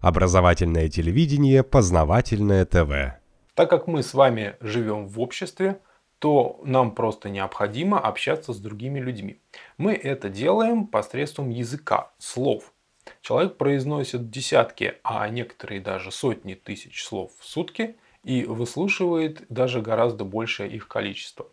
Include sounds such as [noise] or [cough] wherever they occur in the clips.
Образовательное телевидение, познавательное ТВ. Так как мы с вами живем в обществе, то нам просто необходимо общаться с другими людьми. Мы это делаем посредством языка, слов. Человек произносит десятки, а некоторые даже сотни тысяч слов в сутки и выслушивает даже гораздо большее их количество.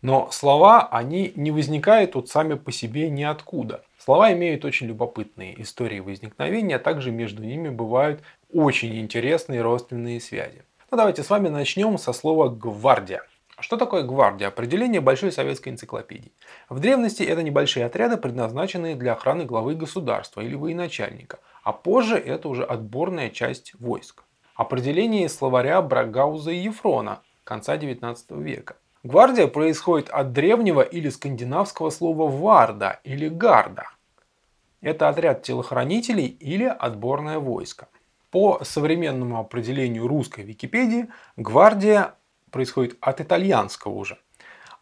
Но слова, они не возникают вот сами по себе ниоткуда. Слова имеют очень любопытные истории возникновения, а также между ними бывают очень интересные родственные связи. Ну, давайте с вами начнем со слова «гвардия». Что такое гвардия? Определение Большой советской энциклопедии. В древности это небольшие отряды, предназначенные для охраны главы государства или военачальника, а позже это уже отборная часть войск. Определение из словаря Брагауза и Ефрона конца XIX века. Гвардия происходит от древнего или скандинавского слова «варда» или «гарда». Это отряд телохранителей или отборное войско. По современному определению русской Википедии, гвардия происходит от итальянского уже.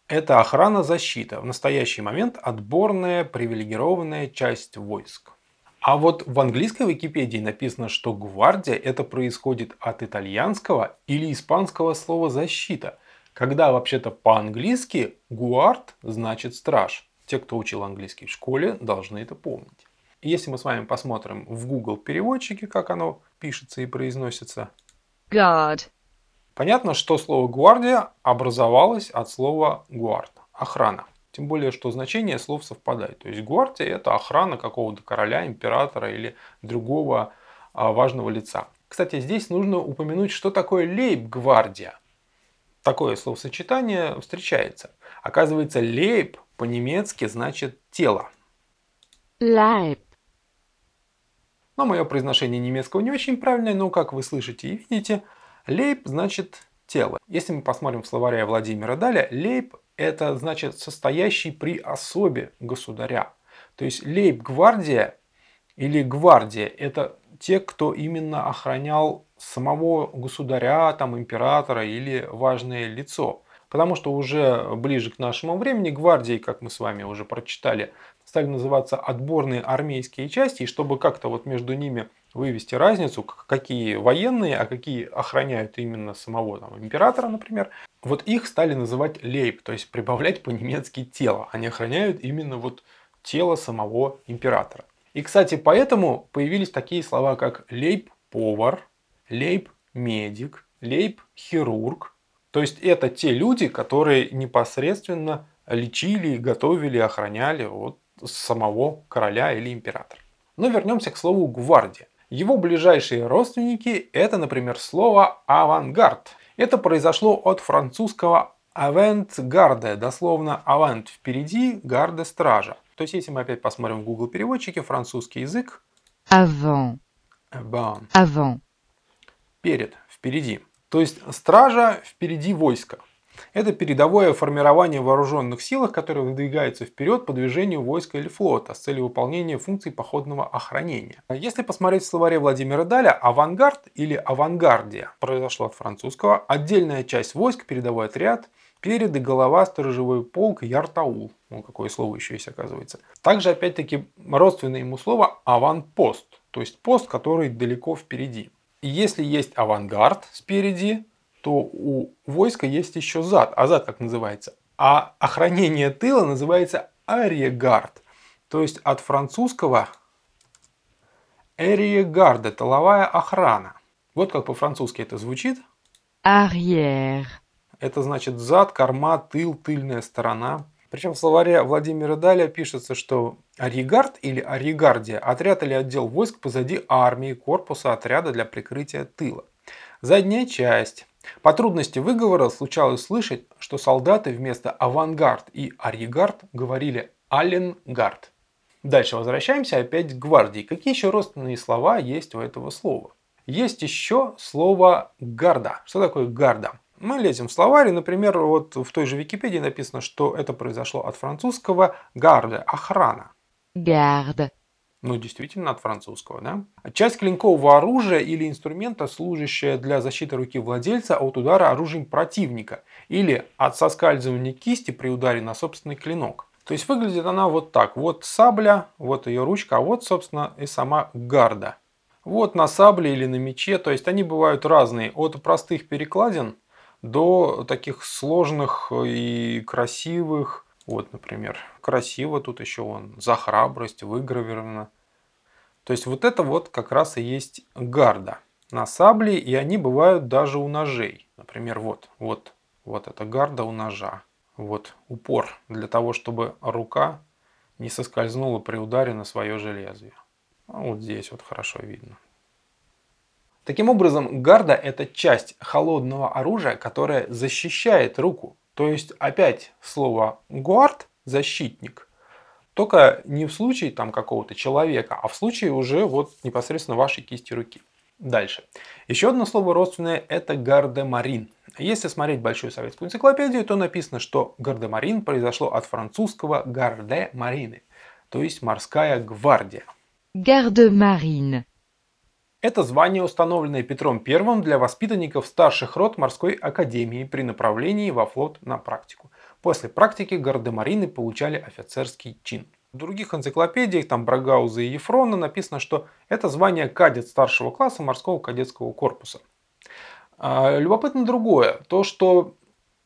Это охрана-защита. В настоящий момент отборная привилегированная часть войск. А вот в английской Википедии написано, что гвардия это происходит от итальянского или испанского слова «защита», когда вообще-то по-английски «гуард» значит «страж». Те, кто учил английский в школе, должны это помнить. Если мы с вами посмотрим в Google переводчике, как оно пишется и произносится. Guard. Понятно, что слово «гвардия» образовалось от слова «гуард» – охрана. Тем более, что значение слов совпадает. То есть гвардия – это охрана какого-то короля, императора или другого а, важного лица. Кстати, здесь нужно упомянуть, что такое лейб-гвардия такое словосочетание встречается. Оказывается, лейб по-немецки значит тело. Leib. Но мое произношение немецкого не очень правильное, но как вы слышите и видите, лейб значит тело. Если мы посмотрим в словаре Владимира Даля, лейб это значит состоящий при особе государя. То есть лейб-гвардия или гвардия это те, кто именно охранял самого государя, там, императора или важное лицо. Потому что уже ближе к нашему времени гвардии, как мы с вами уже прочитали, стали называться отборные армейские части, и чтобы как-то вот между ними вывести разницу, какие военные, а какие охраняют именно самого там, императора, например, вот их стали называть лейб, то есть прибавлять по-немецки тело. Они охраняют именно вот тело самого императора. И, кстати, поэтому появились такие слова, как лейб-повар, лейб-медик, лейб-хирург. То есть это те люди, которые непосредственно лечили, готовили, охраняли вот самого короля или императора. Но вернемся к слову гвардия. Его ближайшие родственники это, например, слово авангард. Это произошло от французского avant-garde, дословно avant впереди, гарда стража. То есть, если мы опять посмотрим в Google переводчике, французский язык. Avant. Avant. Avant перед, впереди. То есть стража впереди войска. Это передовое формирование вооруженных сил, которое выдвигается вперед по движению войска или флота с целью выполнения функций походного охранения. Если посмотреть в словаре Владимира Даля, авангард или авангардия произошло от французского, отдельная часть войск, передовой отряд, перед и голова, сторожевой полк, яртаул. Ну, какое слово еще есть, оказывается. Также, опять-таки, родственное ему слово аванпост, то есть пост, который далеко впереди. Если есть авангард спереди, то у войска есть еще зад. А зад как называется? А охранение тыла называется ариегард. То есть от французского ариегарда, тыловая охрана. Вот как по-французски это звучит. Arrière. Это значит зад, корма, тыл, тыльная сторона. Причем в словаре Владимира Даля пишется, что Аригард или Аригардия – отряд или отдел войск позади армии, корпуса отряда для прикрытия тыла. Задняя часть. По трудности выговора случалось слышать, что солдаты вместо авангард и аригард говорили аленгард. Дальше возвращаемся опять к гвардии. Какие еще родственные слова есть у этого слова? Есть еще слово гарда. Что такое гарда? Мы лезем в словарь, например, вот в той же Википедии написано, что это произошло от французского «гарде» – охрана. Гарда. Ну, действительно, от французского, да? Часть клинкового оружия или инструмента, служащая для защиты руки владельца от удара оружием противника или от соскальзывания кисти при ударе на собственный клинок. То есть выглядит она вот так. Вот сабля, вот ее ручка, а вот, собственно, и сама гарда. Вот на сабле или на мече, то есть они бывают разные, от простых перекладин до таких сложных и красивых. Вот, например, красиво тут еще он за храбрость выгравировано. То есть вот это вот как раз и есть гарда на сабле, и они бывают даже у ножей. Например, вот, вот, вот это гарда у ножа. Вот упор для того, чтобы рука не соскользнула при ударе на свое же лезвие. А вот здесь вот хорошо видно. Таким образом, гарда – это часть холодного оружия, которая защищает руку. То есть, опять слово «гуард» – защитник. Только не в случае там какого-то человека, а в случае уже вот непосредственно вашей кисти руки. Дальше. Еще одно слово родственное – это гардемарин. Если смотреть Большую советскую энциклопедию, то написано, что гардемарин произошло от французского гарде марины, то есть морская гвардия. Garde-marine. Это звание, установленное Петром I для воспитанников старших рот морской академии при направлении во флот на практику. После практики гардемарины получали офицерский чин. В других энциклопедиях, там Брагауза и Ефрона, написано, что это звание кадет старшего класса морского кадетского корпуса. А, любопытно другое, то что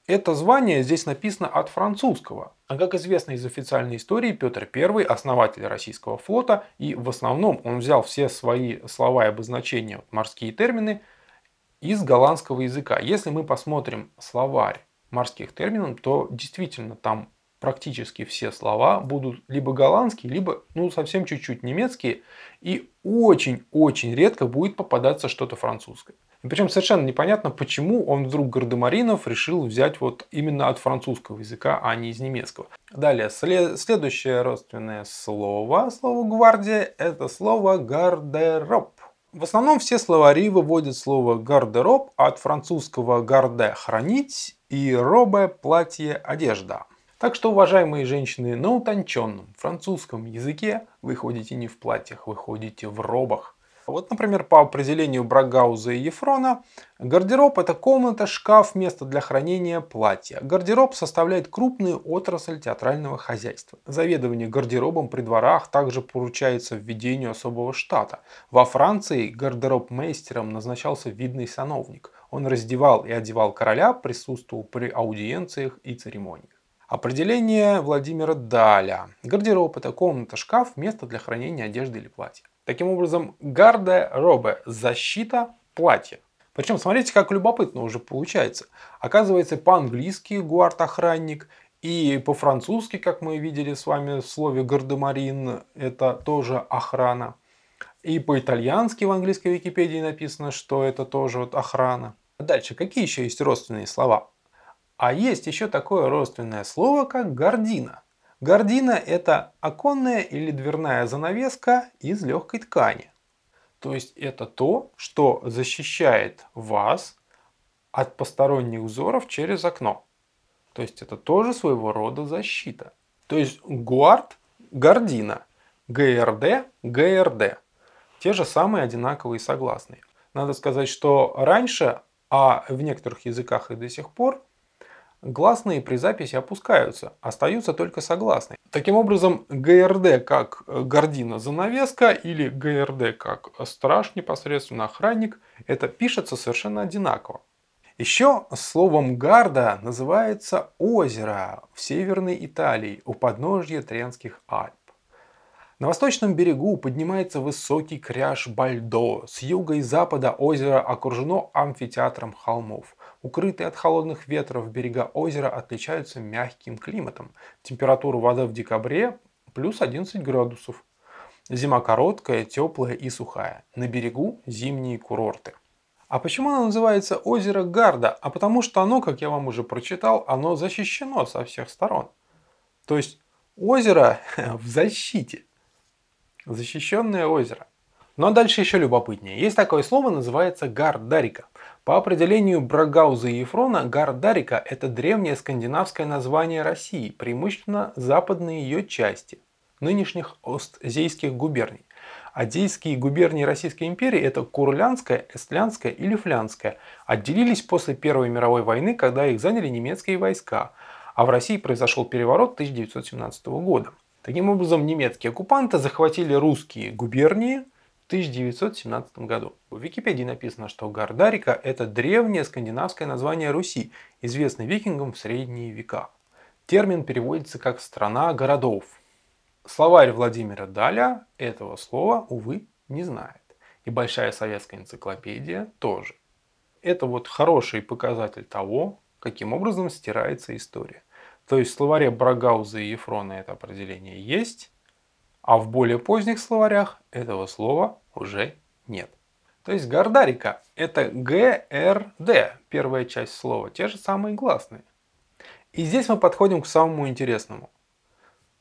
это звание здесь написано от французского. А как известно из официальной истории, Петр I – основатель российского флота, и в основном он взял все свои слова и обозначения, морские термины, из голландского языка. Если мы посмотрим словарь морских терминов, то действительно там практически все слова будут либо голландские, либо ну, совсем чуть-чуть немецкие. И очень-очень редко будет попадаться что-то французское. И причем совершенно непонятно, почему он вдруг Гардемаринов решил взять вот именно от французского языка, а не из немецкого. Далее, след, следующее родственное слово, слово гвардия, это слово гардероб. В основном все словари выводят слово гардероб от французского гарде – хранить и робе – платье, одежда. Так что, уважаемые женщины, на утонченном французском языке вы ходите не в платьях, вы ходите в робах. Вот, например, по определению Брагауза и Ефрона, гардероб – это комната, шкаф, место для хранения платья. Гардероб составляет крупную отрасль театрального хозяйства. Заведование гардеробом при дворах также поручается введению особого штата. Во Франции гардероб-мейстером назначался видный сановник. Он раздевал и одевал короля, присутствовал при аудиенциях и церемониях. Определение Владимира Даля. Гардероб – это комната, шкаф, место для хранения одежды или платья. Таким образом, гарде робе – защита платья. Причем, смотрите, как любопытно уже получается. Оказывается, по-английски гуард – охранник, и по-французски, как мы видели с вами в слове гардемарин, это тоже охрана. И по-итальянски в английской Википедии написано, что это тоже вот охрана. Дальше, какие еще есть родственные слова? А есть еще такое родственное слово, как гордина. Гордина – это оконная или дверная занавеска из легкой ткани. То есть это то, что защищает вас от посторонних взоров через окно. То есть это тоже своего рода защита. То есть гуард – гордина, ГРД – ГРД. Те же самые одинаковые согласные. Надо сказать, что раньше, а в некоторых языках и до сих пор, Гласные при записи опускаются, остаются только согласные. Таким образом, ГРД как гордина занавеска или ГРД как страж непосредственно охранник, это пишется совершенно одинаково. Еще словом гарда называется озеро в северной Италии у подножья Тренских Альп. На восточном берегу поднимается высокий кряж Бальдо. С юга и запада озеро окружено амфитеатром холмов. Укрытые от холодных ветров берега озера отличаются мягким климатом. Температура воды в декабре плюс 11 градусов. Зима короткая, теплая и сухая. На берегу зимние курорты. А почему оно называется озеро Гарда? А потому что оно, как я вам уже прочитал, оно защищено со всех сторон. То есть озеро [laughs] в защите. Защищенное озеро. Но дальше еще любопытнее. Есть такое слово, называется гардарика. По определению Брагауза и Ефрона, Гардарика – это древнее скандинавское название России, преимущественно западные ее части, нынешних остзейских губерний. Адейские губернии Российской империи – это Курлянская, Эстлянская и Лифлянская. Отделились после Первой мировой войны, когда их заняли немецкие войска, а в России произошел переворот 1917 года. Таким образом, немецкие оккупанты захватили русские губернии, 1917 году. В Википедии написано, что Гардарика – это древнее скандинавское название Руси, известное викингам в средние века. Термин переводится как «страна городов». Словарь Владимира Даля этого слова, увы, не знает. И Большая советская энциклопедия тоже. Это вот хороший показатель того, каким образом стирается история. То есть в словаре Брагауза и Ефрона это определение есть, а в более поздних словарях этого слова уже нет. То есть Гордарика – это ГРД, первая часть слова, те же самые гласные. И здесь мы подходим к самому интересному.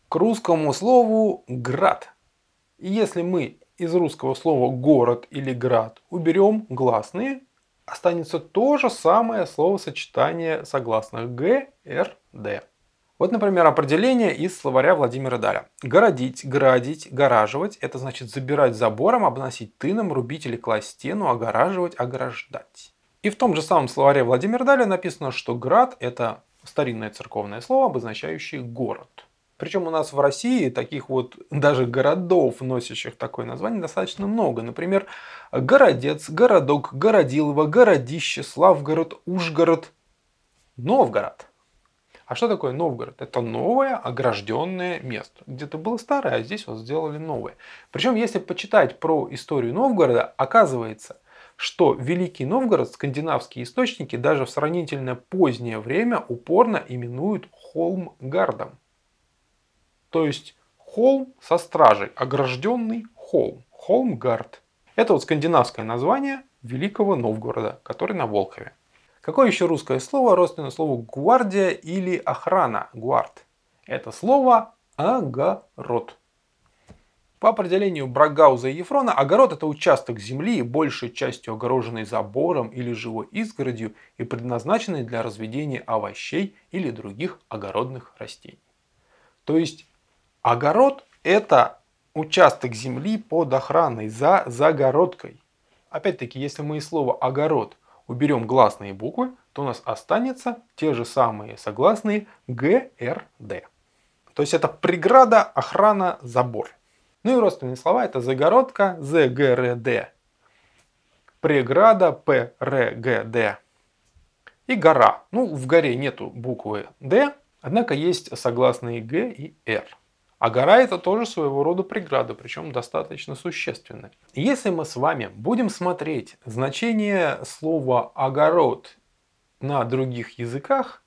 К русскому слову «град». И если мы из русского слова «город» или «град» уберем гласные, останется то же самое словосочетание согласных «г», «р», «д». Вот, например, определение из словаря Владимира Даля. Городить, градить, гараживать – это значит забирать забором, обносить тыном, рубить или класть стену, огораживать, ограждать. И в том же самом словаре Владимира Даля написано, что град – это старинное церковное слово, обозначающее город. Причем у нас в России таких вот даже городов, носящих такое название, достаточно много. Например, Городец, Городок, Городилово, Городище, Славгород, Ужгород, Новгород – а что такое Новгород? Это новое огражденное место. Где-то было старое, а здесь вот сделали новое. Причем, если почитать про историю Новгорода, оказывается, что Великий Новгород скандинавские источники даже в сравнительно позднее время упорно именуют Холмгардом. То есть холм со стражей, огражденный холм, Холмгард. Это вот скандинавское название Великого Новгорода, который на Волхове. Какое еще русское слово родственно слову гвардия или охрана, гуард? Это слово огород. По определению Брагауза и Ефрона, огород – это участок земли, большей частью огороженный забором или живой изгородью и предназначенный для разведения овощей или других огородных растений. То есть огород – это участок земли под охраной, за загородкой. Опять-таки, если мы из слова «огород» уберем гласные буквы, то у нас останется те же самые согласные Г, Р, Д. То есть это преграда, охрана, забор. Ну и родственные слова это загородка, З, Г, Р, Д. Преграда, П, Р, Г, Д. И гора. Ну, в горе нету буквы Д, однако есть согласные Г и Р. А гора это тоже своего рода преграда, причем достаточно существенная. Если мы с вами будем смотреть значение слова огород на других языках,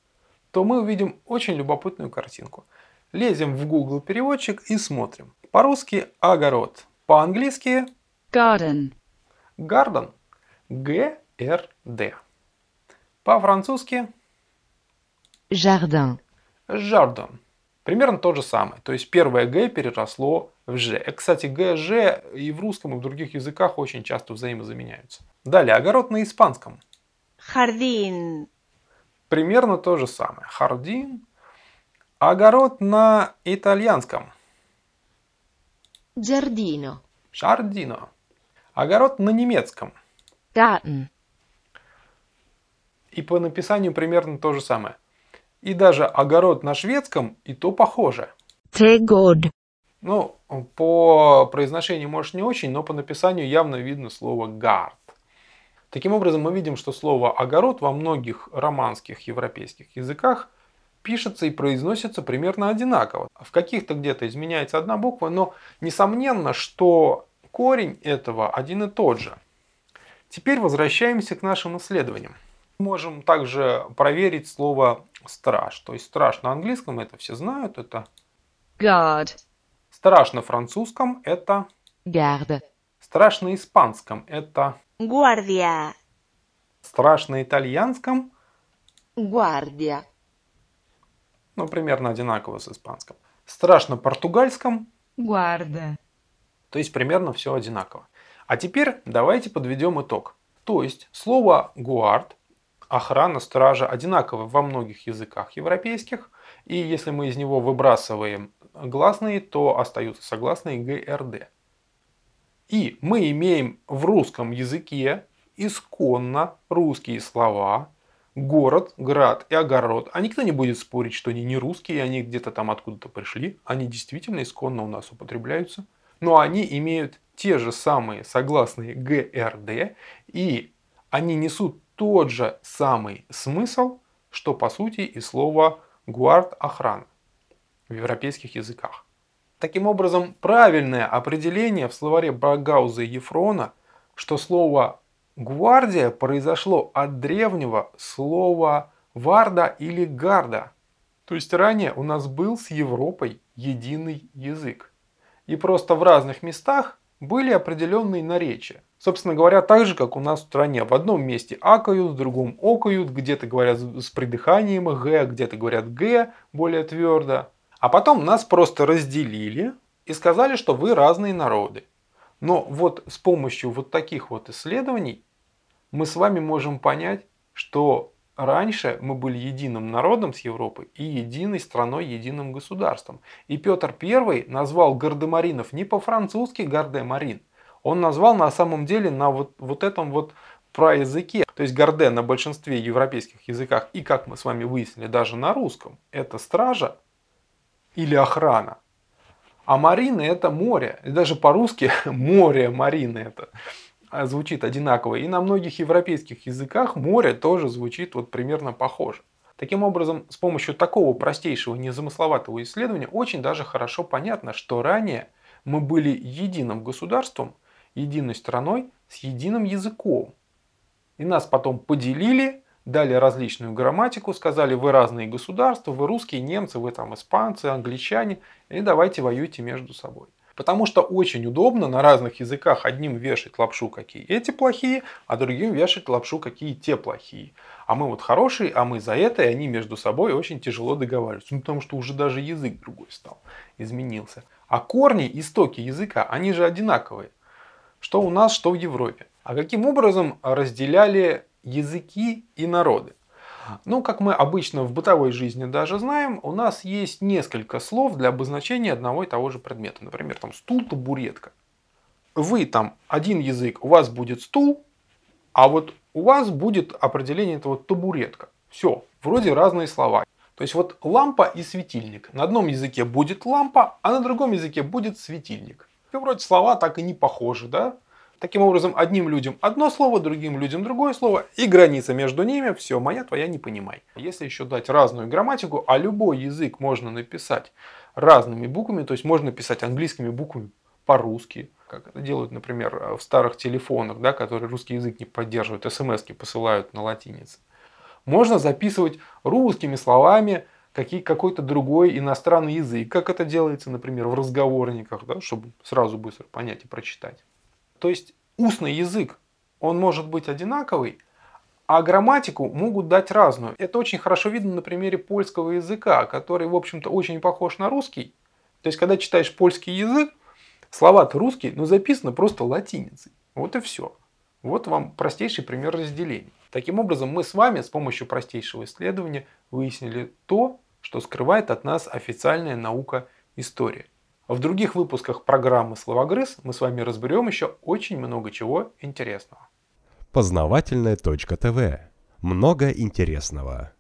то мы увидим очень любопытную картинку. Лезем в Google переводчик и смотрим. По-русски огород, по-английски garden, garden, Г-Р-Д. По-французски jardin, jardin. Примерно то же самое. То есть первое «г» переросло в «ж». И, кстати, «г», «ж» и в русском, и в других языках очень часто взаимозаменяются. Далее, огород на испанском. Jardín. Примерно то же самое. Хардин. Огород на итальянском. giardino, Шардино. Огород на немецком. garten, И по написанию примерно то же самое. И даже огород на шведском и то похоже. trädgård, Ну, по произношению, может, не очень, но по написанию явно видно слово «гард». Таким образом, мы видим, что слово «огород» во многих романских европейских языках пишется и произносится примерно одинаково. В каких-то где-то изменяется одна буква, но несомненно, что корень этого один и тот же. Теперь возвращаемся к нашим исследованиям. Мы можем также проверить слово «страж». То есть страж на английском, это все знают, это guard, страж на французском, это garde, страж на испанском, это Guardia. страж на итальянском, guardia, ну, примерно одинаково с испанским. Страж на португальском, guarda, то есть примерно все одинаково. А теперь давайте подведем итог. То есть слово гуард, охрана, стража одинаково во многих языках европейских. И если мы из него выбрасываем гласные, то остаются согласные Г, Р, Д. И мы имеем в русском языке исконно русские слова город, град и огород. А никто не будет спорить, что они не русские, они где-то там откуда-то пришли. Они действительно исконно у нас употребляются но они имеют те же самые согласные ГРД, и они несут тот же самый смысл, что по сути и слово «гуард» – охрана в европейских языках. Таким образом, правильное определение в словаре Брагауза и Ефрона, что слово «гвардия» произошло от древнего слова «варда» или «гарда». То есть ранее у нас был с Европой единый язык. И просто в разных местах были определенные наречия. Собственно говоря, так же, как у нас в стране. В одном месте акают, в другом окают, где-то говорят с придыханием г, где-то говорят г более твердо. А потом нас просто разделили и сказали, что вы разные народы. Но вот с помощью вот таких вот исследований мы с вами можем понять, что раньше мы были единым народом с Европой и единой страной, единым государством. И Петр I назвал гардемаринов не по-французски гардемарин, он назвал на самом деле на вот, вот этом вот праязыке. То есть гарде на большинстве европейских языках и, как мы с вами выяснили, даже на русском, это стража или охрана. А марины это море. И даже по-русски [laughs] море, марины это а, звучит одинаково. И на многих европейских языках море тоже звучит вот примерно похоже. Таким образом, с помощью такого простейшего, незамысловатого исследования очень даже хорошо понятно, что ранее мы были единым государством, единой страной с единым языком. И нас потом поделили дали различную грамматику, сказали, вы разные государства, вы русские, немцы, вы там испанцы, англичане, и давайте воюйте между собой. Потому что очень удобно на разных языках одним вешать лапшу, какие эти плохие, а другим вешать лапшу, какие те плохие. А мы вот хорошие, а мы за это, и они между собой очень тяжело договариваются. Ну, потому что уже даже язык другой стал, изменился. А корни, истоки языка, они же одинаковые. Что у нас, что в Европе. А каким образом разделяли языки и народы. Ну, как мы обычно в бытовой жизни даже знаем, у нас есть несколько слов для обозначения одного и того же предмета. Например, там стул, табуретка. Вы там один язык, у вас будет стул, а вот у вас будет определение этого табуретка. Все, вроде разные слова. То есть вот лампа и светильник. На одном языке будет лампа, а на другом языке будет светильник. И вроде слова так и не похожи, да? Таким образом, одним людям одно слово, другим людям другое слово, и граница между ними, все, моя, твоя, не понимай. Если еще дать разную грамматику, а любой язык можно написать разными буквами, то есть можно писать английскими буквами по-русски, как это делают, например, в старых телефонах, да, которые русский язык не поддерживают, смс посылают на латинице. Можно записывать русскими словами какие, какой-то другой иностранный язык, как это делается, например, в разговорниках, да, чтобы сразу быстро понять и прочитать. То есть устный язык, он может быть одинаковый, а грамматику могут дать разную. Это очень хорошо видно на примере польского языка, который, в общем-то, очень похож на русский. То есть, когда читаешь польский язык, слова-то русские, но записано просто латиницей. Вот и все. Вот вам простейший пример разделения. Таким образом, мы с вами с помощью простейшего исследования выяснили то, что скрывает от нас официальная наука история. В других выпусках программы «Словогрыз» мы с вами разберем еще очень много чего интересного. Познавательная точка ТВ. Много интересного.